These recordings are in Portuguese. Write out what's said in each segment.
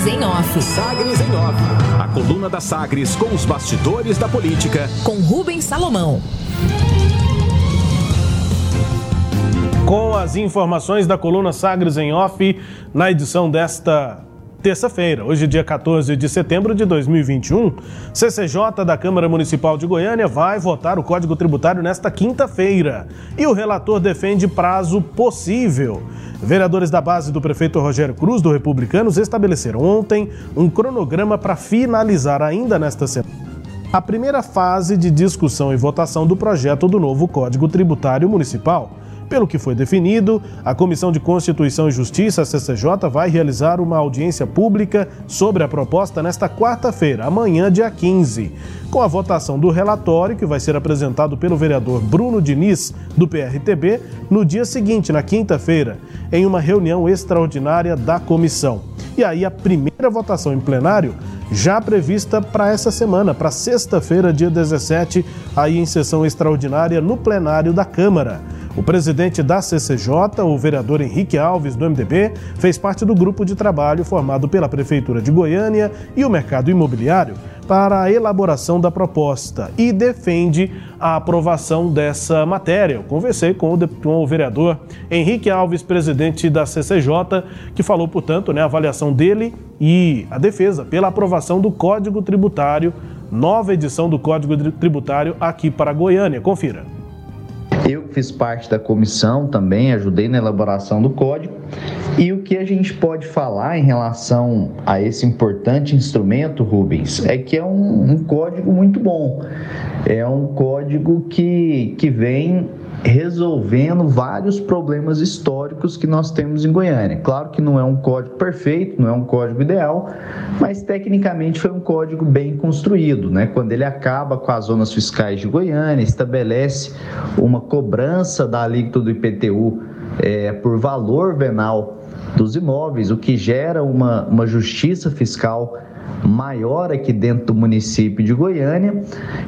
Sagres em Off. Sagres em Off. A coluna da Sagres com os bastidores da política. Com Rubens Salomão. Com as informações da coluna Sagres em Off, na edição desta terça-feira, hoje dia 14 de setembro de 2021, CCJ da Câmara Municipal de Goiânia vai votar o Código Tributário nesta quinta-feira. E o relator defende prazo possível. Vereadores da base do prefeito Rogério Cruz, do Republicanos, estabeleceram ontem um cronograma para finalizar ainda nesta semana a primeira fase de discussão e votação do projeto do novo Código Tributário Municipal. Pelo que foi definido, a Comissão de Constituição e Justiça, CCJ, vai realizar uma audiência pública sobre a proposta nesta quarta-feira, amanhã, dia 15, com a votação do relatório, que vai ser apresentado pelo vereador Bruno Diniz, do PRTB, no dia seguinte, na quinta-feira, em uma reunião extraordinária da comissão. E aí, a primeira votação em plenário já prevista para essa semana, para sexta-feira, dia 17, aí em sessão extraordinária no plenário da Câmara. O presidente da CCJ, o vereador Henrique Alves, do MDB, fez parte do grupo de trabalho formado pela Prefeitura de Goiânia e o mercado imobiliário para a elaboração da proposta e defende a aprovação dessa matéria. Eu conversei com o, com o vereador Henrique Alves, presidente da CCJ, que falou, portanto, né, a avaliação dele e a defesa pela aprovação do Código Tributário, nova edição do Código Tributário aqui para Goiânia. Confira. Eu fiz parte da comissão também, ajudei na elaboração do código. E o que a gente pode falar em relação a esse importante instrumento, Rubens, é que é um, um código muito bom. É um código que, que vem resolvendo vários problemas históricos que nós temos em Goiânia. Claro que não é um código perfeito, não é um código ideal, mas tecnicamente foi um código bem construído, né? Quando ele acaba com as zonas fiscais de Goiânia, estabelece uma cobrança da alíquota do IPTU é, por valor venal dos imóveis, o que gera uma, uma justiça fiscal maior aqui dentro do município de Goiânia.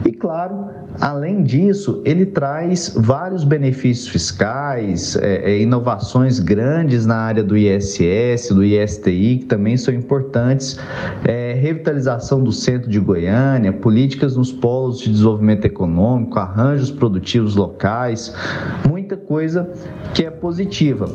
E claro, além disso, ele traz vários benefícios fiscais, é, é, inovações grandes na área do ISS, do ISTI, que também são importantes, é, revitalização do centro de Goiânia, políticas nos polos de desenvolvimento econômico, arranjos produtivos locais, muita coisa que é positiva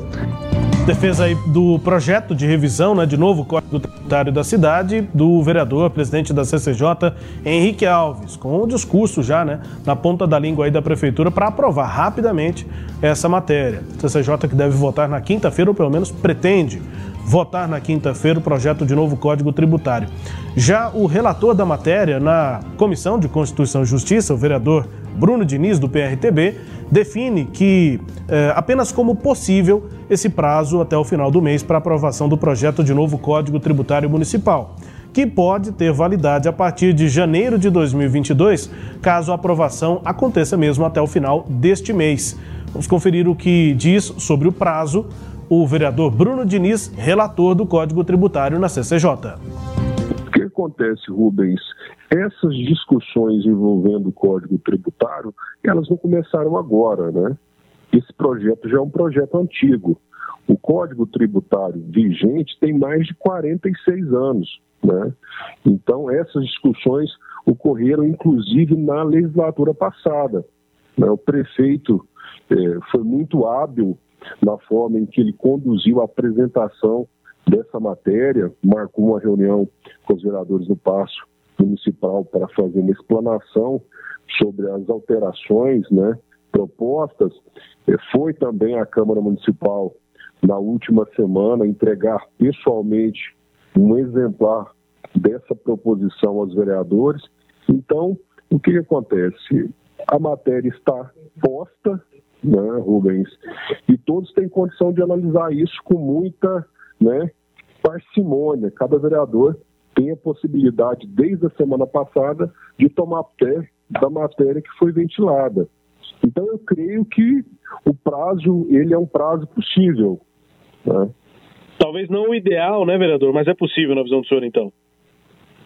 defesa aí do projeto de revisão, né, de novo Código Tributário da cidade, do vereador, presidente da CCJ, Henrique Alves, com o discurso já, né, na ponta da língua aí da prefeitura para aprovar rapidamente essa matéria. CCJ que deve votar na quinta-feira, ou pelo menos pretende votar na quinta-feira o projeto de novo Código Tributário. Já o relator da matéria na Comissão de Constituição e Justiça, o vereador Bruno Diniz, do PRTB, define que eh, apenas como possível esse prazo até o final do mês para aprovação do projeto de novo Código Tributário Municipal, que pode ter validade a partir de janeiro de 2022, caso a aprovação aconteça mesmo até o final deste mês. Vamos conferir o que diz sobre o prazo o vereador Bruno Diniz, relator do Código Tributário na CCJ. O que acontece, Rubens? Essas discussões envolvendo o Código Tributário, elas não começaram agora, né? Esse projeto já é um projeto antigo. O Código Tributário vigente tem mais de 46 anos, né? Então, essas discussões ocorreram, inclusive, na legislatura passada. Né? O prefeito eh, foi muito hábil na forma em que ele conduziu a apresentação dessa matéria, marcou uma reunião com os vereadores do Passo Municipal para fazer uma explanação sobre as alterações né, propostas. Foi também à Câmara Municipal, na última semana, entregar pessoalmente um exemplar dessa proposição aos vereadores. Então, o que, que acontece? A matéria está posta, né, Rubens? E todos têm condição de analisar isso com muita né, parcimônia. Cada vereador tem a possibilidade, desde a semana passada, de tomar pé da matéria que foi ventilada. Então, eu creio que o prazo, ele é um prazo possível. Né? Talvez não o ideal, né, vereador? Mas é possível na visão do senhor, então?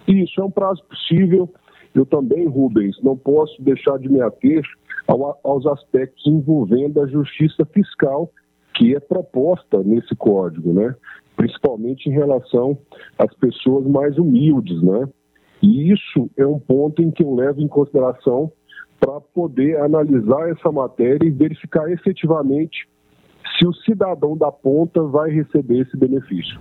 Isso, é um prazo possível. Eu também, Rubens, não posso deixar de me ater ao, aos aspectos envolvendo a justiça fiscal que é proposta nesse código, né? principalmente em relação às pessoas mais humildes, né? E isso é um ponto em que eu levo em consideração para poder analisar essa matéria e verificar efetivamente se o cidadão da ponta vai receber esse benefício.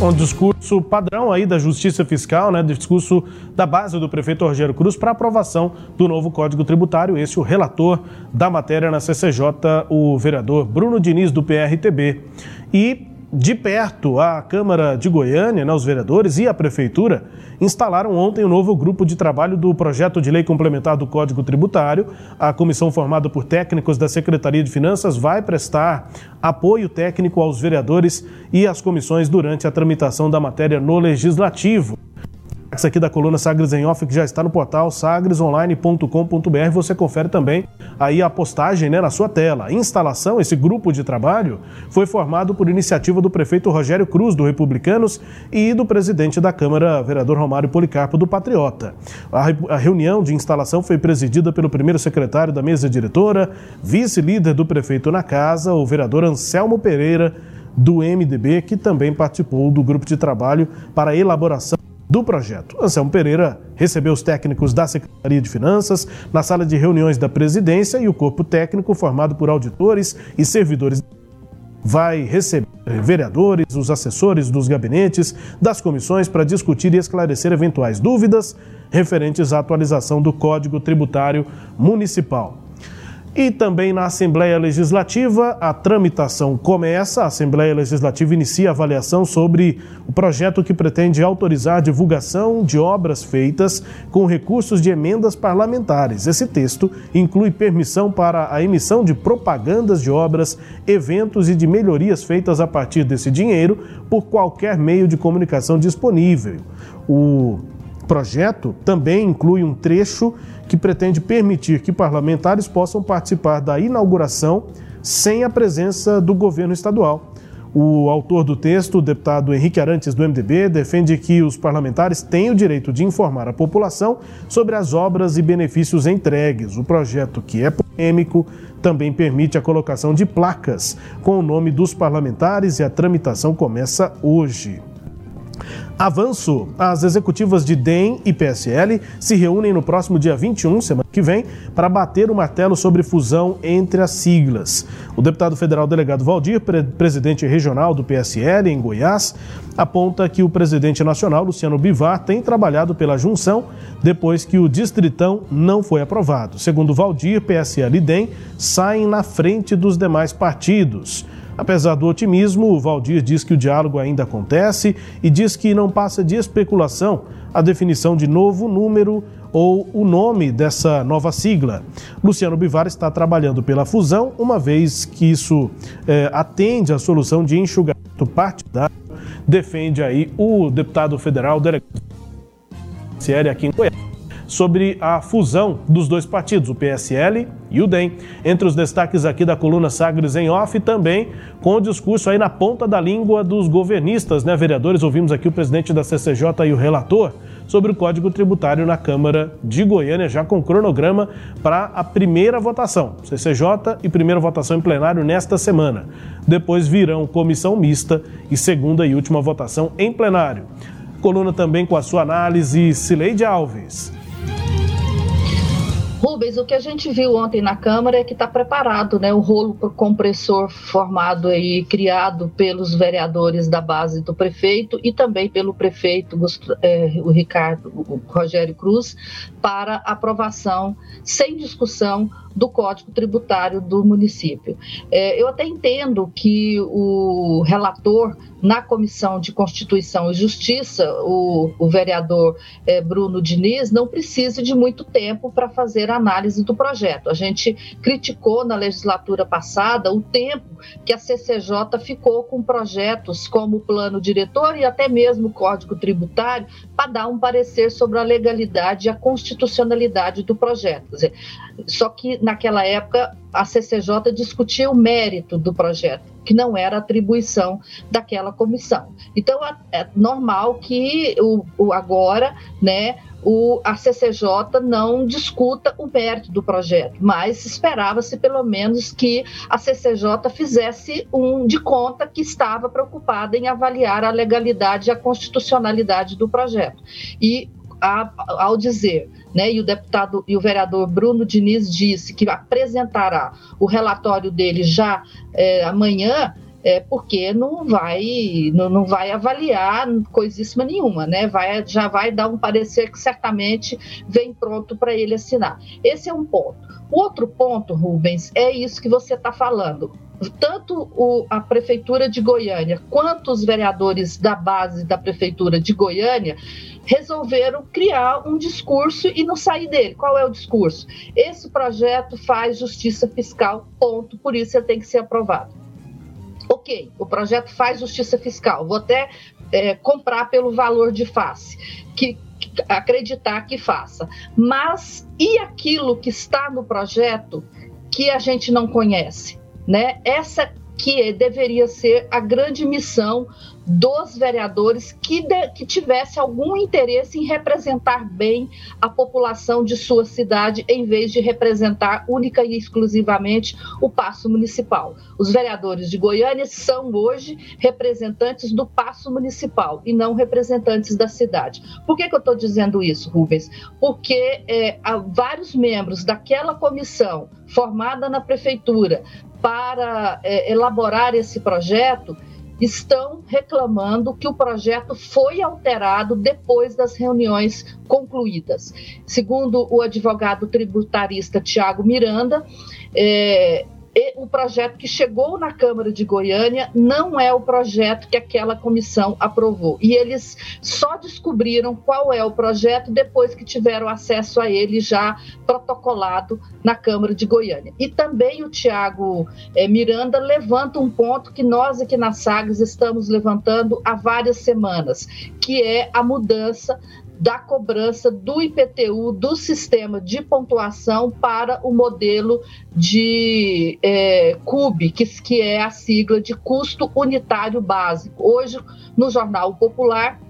Um discurso padrão aí da Justiça Fiscal, né? Discurso da base do prefeito Rogério Cruz para aprovação do novo Código Tributário. Esse o relator da matéria na CCJ, o vereador Bruno Diniz do PRTB. E de perto, a Câmara de Goiânia, né, os vereadores e a Prefeitura instalaram ontem o um novo grupo de trabalho do projeto de lei complementar do Código Tributário. A comissão formada por técnicos da Secretaria de Finanças vai prestar apoio técnico aos vereadores e às comissões durante a tramitação da matéria no Legislativo aqui da coluna Sagres em Off, que já está no portal sagresonline.com.br. Você confere também aí a postagem né, na sua tela. A instalação, esse grupo de trabalho, foi formado por iniciativa do prefeito Rogério Cruz, do Republicanos, e do presidente da Câmara, vereador Romário Policarpo, do Patriota. A, reunião de instalação foi presidida pelo primeiro secretário da mesa diretora, vice-líder do prefeito na casa, o vereador Anselmo Pereira, do MDB, que também participou do grupo de trabalho para elaboração do projeto. Anselmo Pereira recebeu os técnicos da Secretaria de Finanças na sala de reuniões da presidência e o corpo técnico, formado por auditores e servidores, vai receber vereadores, os assessores dos gabinetes, das comissões para discutir e esclarecer eventuais dúvidas referentes à atualização do Código Tributário Municipal. E também na Assembleia Legislativa, a tramitação começa. A Assembleia Legislativa inicia a avaliação sobre o projeto que pretende autorizar a divulgação de obras feitas com recursos de emendas parlamentares. Esse texto inclui permissão para a emissão de propagandas de obras, eventos e de melhorias feitas a partir desse dinheiro por qualquer meio de comunicação disponível. O projeto também inclui um trecho que pretende permitir que parlamentares possam participar da inauguração sem a presença do governo estadual. O autor do texto, o deputado Henrique Arantes, do MDB, defende que os parlamentares têm o direito de informar a população sobre as obras e benefícios entregues. O projeto, que é polêmico, também permite a colocação de placas com o nome dos parlamentares e a tramitação começa hoje. Avanço. As executivas de DEM e PSL se reúnem no próximo dia 21, semana que vem, para bater o martelo sobre fusão entre as siglas. O deputado federal delegado Valdir, pre presidente regional do PSL em Goiás, aponta que o presidente nacional, Luciano Bivar, tem trabalhado pela junção depois que o distritão não foi aprovado. Segundo Valdir, PSL e DEM saem na frente dos demais partidos. Apesar do otimismo, o Valdir diz que o diálogo ainda acontece e diz que não passa de especulação a definição de novo número ou o nome dessa nova sigla. Luciano Bivar está trabalhando pela fusão, uma vez que isso é, atende à solução de enxugamento partidário, defende aí o deputado federal delegado aqui em Goiás sobre a fusão dos dois partidos, o PSL e o DEM. Entre os destaques aqui da coluna Sagres em Off, também com o discurso aí na ponta da língua dos governistas, né, vereadores? Ouvimos aqui o presidente da CCJ e o relator sobre o Código Tributário na Câmara de Goiânia, já com cronograma para a primeira votação. CCJ e primeira votação em plenário nesta semana. Depois virão comissão mista e segunda e última votação em plenário. Coluna também com a sua análise, Cileide Alves. Rubens, o que a gente viu ontem na Câmara é que está preparado né, o rolo compressor formado e criado pelos vereadores da base do prefeito e também pelo prefeito é, o Ricardo o Rogério Cruz para aprovação sem discussão do Código Tributário do município. É, eu até entendo que o relator na Comissão de Constituição e Justiça, o, o vereador é, Bruno Diniz, não precise de muito tempo para fazer a análise do projeto. A gente criticou na legislatura passada o tempo que a CCJ ficou com projetos como o plano diretor e até mesmo o Código Tributário para dar um parecer sobre a legalidade e a constitucionalidade do projeto. Dizer, só que naquela época a CCJ discutia o mérito do projeto, que não era atribuição daquela comissão. Então é normal que o, o agora, né, o, a CCJ não discuta o mérito do projeto, mas esperava-se pelo menos que a CCJ fizesse um de conta que estava preocupada em avaliar a legalidade e a constitucionalidade do projeto. E a, ao dizer, né, e o deputado e o vereador Bruno Diniz disse que apresentará o relatório dele já é, amanhã, é, porque não vai, não, não vai avaliar coisíssima nenhuma, né? Vai, já vai dar um parecer que certamente vem pronto para ele assinar. Esse é um ponto. O outro ponto, Rubens, é isso que você está falando. Tanto o, a Prefeitura de Goiânia quanto os vereadores da base da Prefeitura de Goiânia resolveram criar um discurso e não sair dele. Qual é o discurso? Esse projeto faz justiça fiscal, ponto, por isso ele tem que ser aprovado. Ok, o projeto faz justiça fiscal, vou até é, comprar pelo valor de face, que, que acreditar que faça. Mas e aquilo que está no projeto que a gente não conhece? Né? Essa que deveria ser a grande missão dos vereadores que, de, que tivesse algum interesse em representar bem a população de sua cidade, em vez de representar única e exclusivamente o passo municipal. Os vereadores de Goiânia são hoje representantes do passo municipal e não representantes da cidade. Por que, que eu estou dizendo isso, Rubens? Porque é, há vários membros daquela comissão formada na prefeitura para é, elaborar esse projeto estão reclamando que o projeto foi alterado depois das reuniões concluídas. Segundo o advogado tributarista Tiago Miranda, é, o projeto que chegou na Câmara de Goiânia não é o projeto que aquela comissão aprovou. E eles só descobriram qual é o projeto depois que tiveram acesso a ele já protocolado na Câmara de Goiânia. E também o Tiago eh, Miranda levanta um ponto que nós aqui na SAGS estamos levantando há várias semanas, que é a mudança da cobrança do IPTU do sistema de pontuação para o modelo de é, CUB, que, que é a sigla de custo unitário básico. Hoje, no Jornal Popular,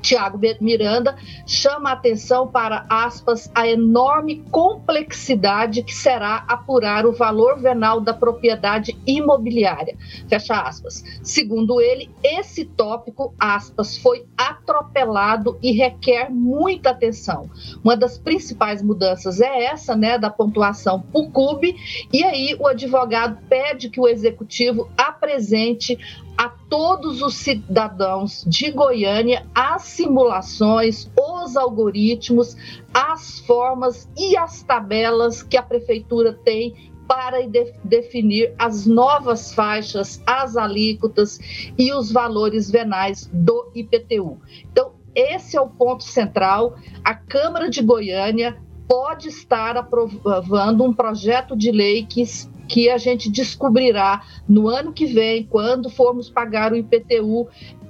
Tiago Miranda chama a atenção para, aspas, a enorme complexidade que será apurar o valor venal da propriedade imobiliária, fecha aspas. Segundo ele, esse tópico, aspas, foi atropelado e requer muita atenção. Uma das principais mudanças é essa, né, da pontuação por CUB, e aí o advogado pede que o executivo apresente a todos os cidadãos de Goiânia as simulações, os algoritmos, as formas e as tabelas que a prefeitura tem para de definir as novas faixas, as alíquotas e os valores venais do IPTU. Então, esse é o ponto central. A Câmara de Goiânia pode estar aprovando um projeto de lei que que a gente descobrirá no ano que vem, quando formos pagar o IPTU,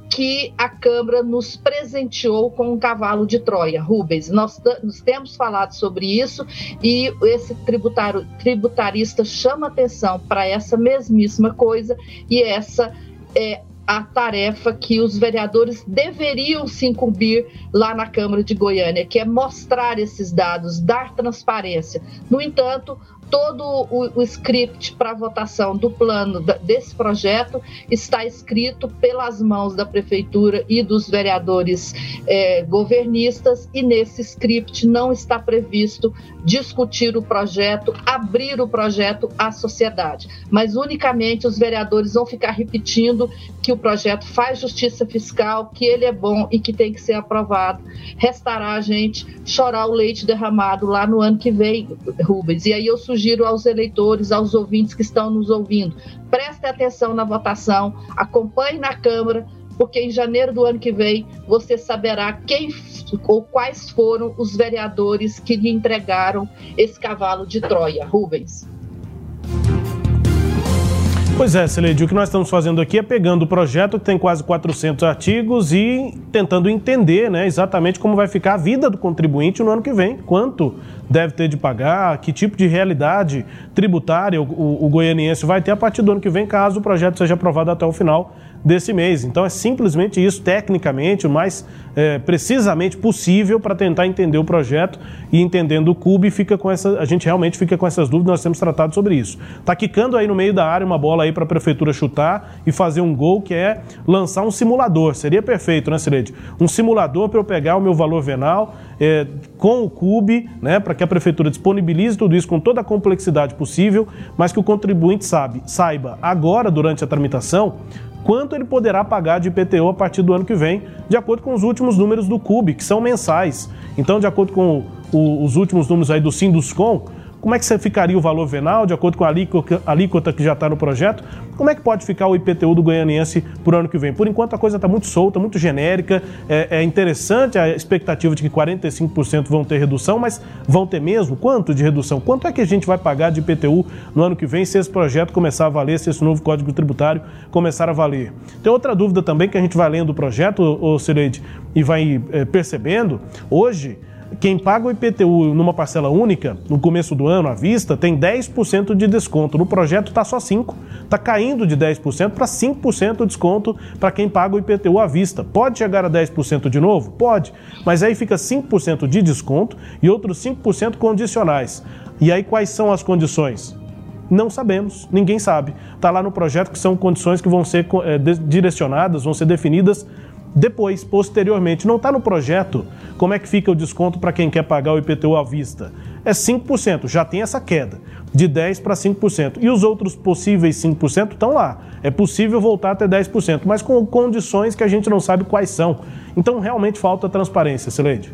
que a Câmara nos presenteou com um cavalo de Troia. Rubens, nós, nós temos falado sobre isso e esse tributário, tributarista chama atenção para essa mesmíssima coisa e essa é a tarefa que os vereadores deveriam se incumbir lá na Câmara de Goiânia, que é mostrar esses dados, dar transparência. No entanto, todo o, o script para votação do plano da, desse projeto está escrito pelas mãos da prefeitura e dos vereadores é, governistas e nesse script não está previsto discutir o projeto, abrir o projeto à sociedade, mas unicamente os vereadores vão ficar repetindo que o projeto faz justiça fiscal, que ele é bom e que tem que ser aprovado. Restará a gente chorar o leite derramado lá no ano que vem, Rubens. E aí eu sugiro sugiro aos eleitores, aos ouvintes que estão nos ouvindo, prestem atenção na votação, acompanhe na Câmara, porque em janeiro do ano que vem você saberá quem ou quais foram os vereadores que lhe entregaram esse cavalo de Troia. Rubens. Pois é, Celede, o que nós estamos fazendo aqui é pegando o projeto que tem quase 400 artigos e tentando entender né, exatamente como vai ficar a vida do contribuinte no ano que vem, quanto deve ter de pagar, que tipo de realidade tributária o, o, o goianiense vai ter a partir do ano que vem, caso o projeto seja aprovado até o final desse mês. Então é simplesmente isso, tecnicamente, o mais é, precisamente possível para tentar entender o projeto e entendendo o CUB, fica com essa, a gente realmente fica com essas dúvidas, nós temos tratado sobre isso. Está quicando aí no meio da área uma bola aí para a prefeitura chutar e fazer um gol que é lançar um simulador. Seria perfeito, né, Cirede? Um simulador para eu pegar o meu valor venal é, com o CUB, né, para que a prefeitura disponibilize tudo isso com toda a complexidade possível, mas que o contribuinte sabe, saiba agora, durante a tramitação, quanto ele poderá pagar de IPTU a partir do ano que vem, de acordo com os últimos números do CUB, que são mensais. Então, de acordo com o, os últimos números aí do Sinduscom, como é que você ficaria o valor venal, de acordo com a alíquota que já está no projeto? Como é que pode ficar o IPTU do goianiense por ano que vem? Por enquanto a coisa está muito solta, muito genérica. É, é, interessante a expectativa de que 45% vão ter redução, mas vão ter mesmo? Quanto de redução? Quanto é que a gente vai pagar de IPTU no ano que vem se esse projeto começar a valer, se esse novo Código Tributário começar a valer? Tem outra dúvida também que a gente vai lendo o projeto, ô Cireide, e vai é, percebendo. Hoje, quem paga o IPTU numa parcela única, no começo do ano, à vista, tem 10% de desconto. No projeto está só 5%. Está caindo de 10% para 5% de desconto para quem paga o IPTU à vista. Pode chegar a 10% de novo? Pode. Mas aí fica 5% de desconto e outros 5% condicionais. E aí quais são as condições? Não sabemos, ninguém sabe. Está lá no projeto que são condições que vão ser é, direcionadas, vão ser definidas depois, posteriormente. Não está no projeto como é que fica o desconto para quem quer pagar o IPTU à vista. É 5%, já tem essa queda, de 10% para 5%. E os outros possíveis 5% estão lá. É possível voltar até 10%, mas com condições que a gente não sabe quais são. Então realmente falta transparência, Sileide.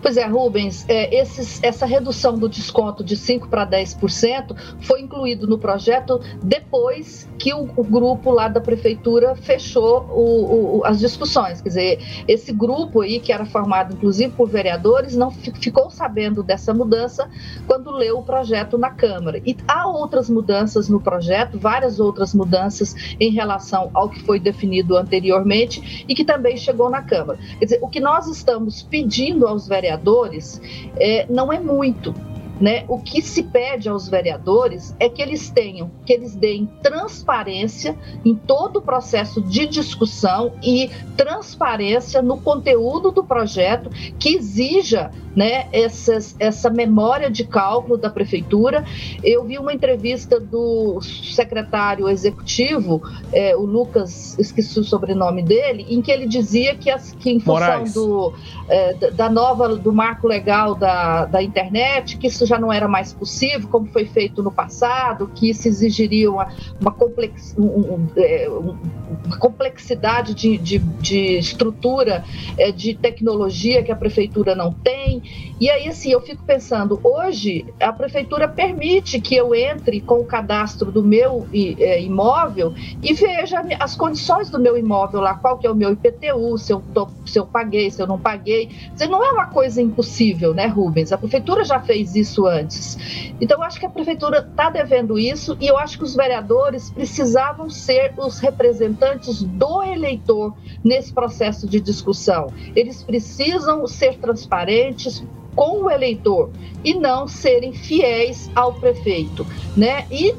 Pois é, Rubens, é, esses, essa redução do desconto de 5% para 10% foi incluído no projeto depois que o, o grupo lá da prefeitura fechou o, o, as discussões. Quer dizer, esse grupo aí, que era formado inclusive por vereadores, não ficou sabendo dessa mudança quando leu o projeto na Câmara. E há outras mudanças no projeto, várias outras mudanças em relação ao que foi definido anteriormente e que também chegou na Câmara. Quer dizer, o que nós estamos pedindo aos vereadores é, não é muito né? O que se pede aos vereadores é que eles tenham, que eles deem transparência em todo o processo de discussão e transparência no conteúdo do projeto que exija né, essas, essa memória de cálculo da prefeitura. Eu vi uma entrevista do secretário executivo, é, o Lucas, esqueci o sobrenome dele, em que ele dizia que, as, que em função do, é, da nova, do marco legal da, da internet, que isso já não era mais possível, como foi feito no passado, que isso exigiria uma, uma, complex, um, um, é, uma complexidade de, de, de estrutura, é, de tecnologia que a prefeitura não tem. E aí, assim, eu fico pensando, hoje a prefeitura permite que eu entre com o cadastro do meu é, imóvel e veja as condições do meu imóvel lá, qual que é o meu IPTU, se eu, tô, se eu paguei, se eu não paguei. Dizer, não é uma coisa impossível, né, Rubens? A prefeitura já fez isso antes. Então, eu acho que a prefeitura está devendo isso e eu acho que os vereadores precisavam ser os representantes do eleitor nesse processo de discussão. Eles precisam ser transparentes, com o eleitor e não serem fiéis ao prefeito, né? E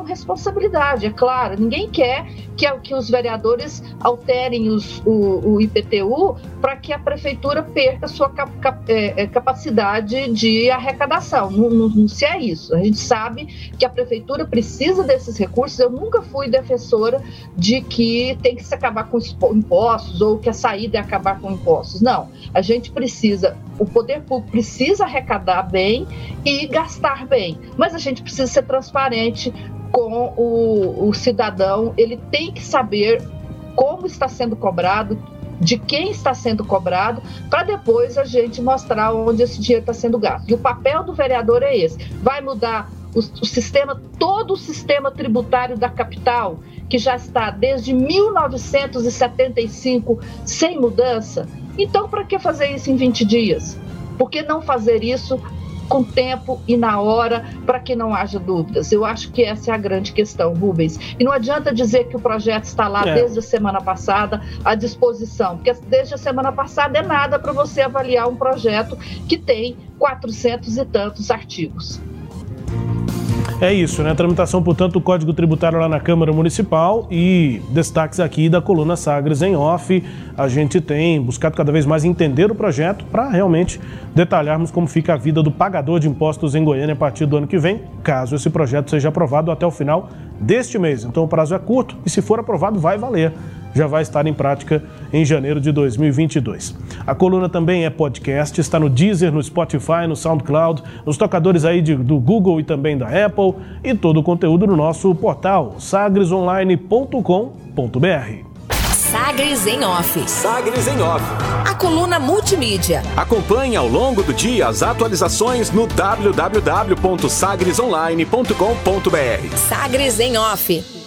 tenham responsabilidade, é claro. Ninguém quer que, que os vereadores alterem os, o, o, IPTU para que a prefeitura perca sua cap, cap, é, é, capacidade de arrecadação. Não, não, não se é isso. A gente sabe que a prefeitura precisa desses recursos. Eu nunca fui defensora de que tem que se acabar com os impostos ou que a saída é acabar com impostos. Não. A gente precisa, o poder público precisa arrecadar bem e gastar bem, mas a gente precisa ser transparente com o, o cidadão, ele tem que saber como está sendo cobrado, de quem está sendo cobrado, para depois a gente mostrar onde esse dinheiro está sendo gasto. E o papel do vereador é esse: vai mudar o, o, sistema, todo o sistema tributário da capital, que já está desde 1975 sem mudança. Então, para que fazer isso em 20 dias? Por que não fazer isso com tempo e na hora para que não haja dúvidas? Eu acho que essa é a grande questão, Rubens. E não adianta dizer que o projeto está lá é. desde a semana passada à disposição, porque desde a semana passada é nada para você avaliar um projeto que tem 400 e tantos artigos. É isso, né? Tramitação, portanto, do Código Tributário lá na Câmara Municipal e destaques aqui da coluna Sagres em off. A gente tem buscado cada vez mais entender o projeto para realmente detalharmos como fica a vida do pagador de impostos em Goiânia a partir do ano que vem, caso esse projeto seja aprovado até o final deste mês. Então o prazo é curto e, se for aprovado, vai valer já vai estar em prática em janeiro de 2022. A coluna também é podcast, está no Deezer, no Spotify, no SoundCloud, nos tocadores aí de, do Google e também da Apple e todo o conteúdo no nosso portal sagresonline.com.br. Sagres em Off. Sagres em Off. A coluna multimídia. Acompanhe ao longo do dia as atualizações no www.sagresonline.com.br. Sagres em Off.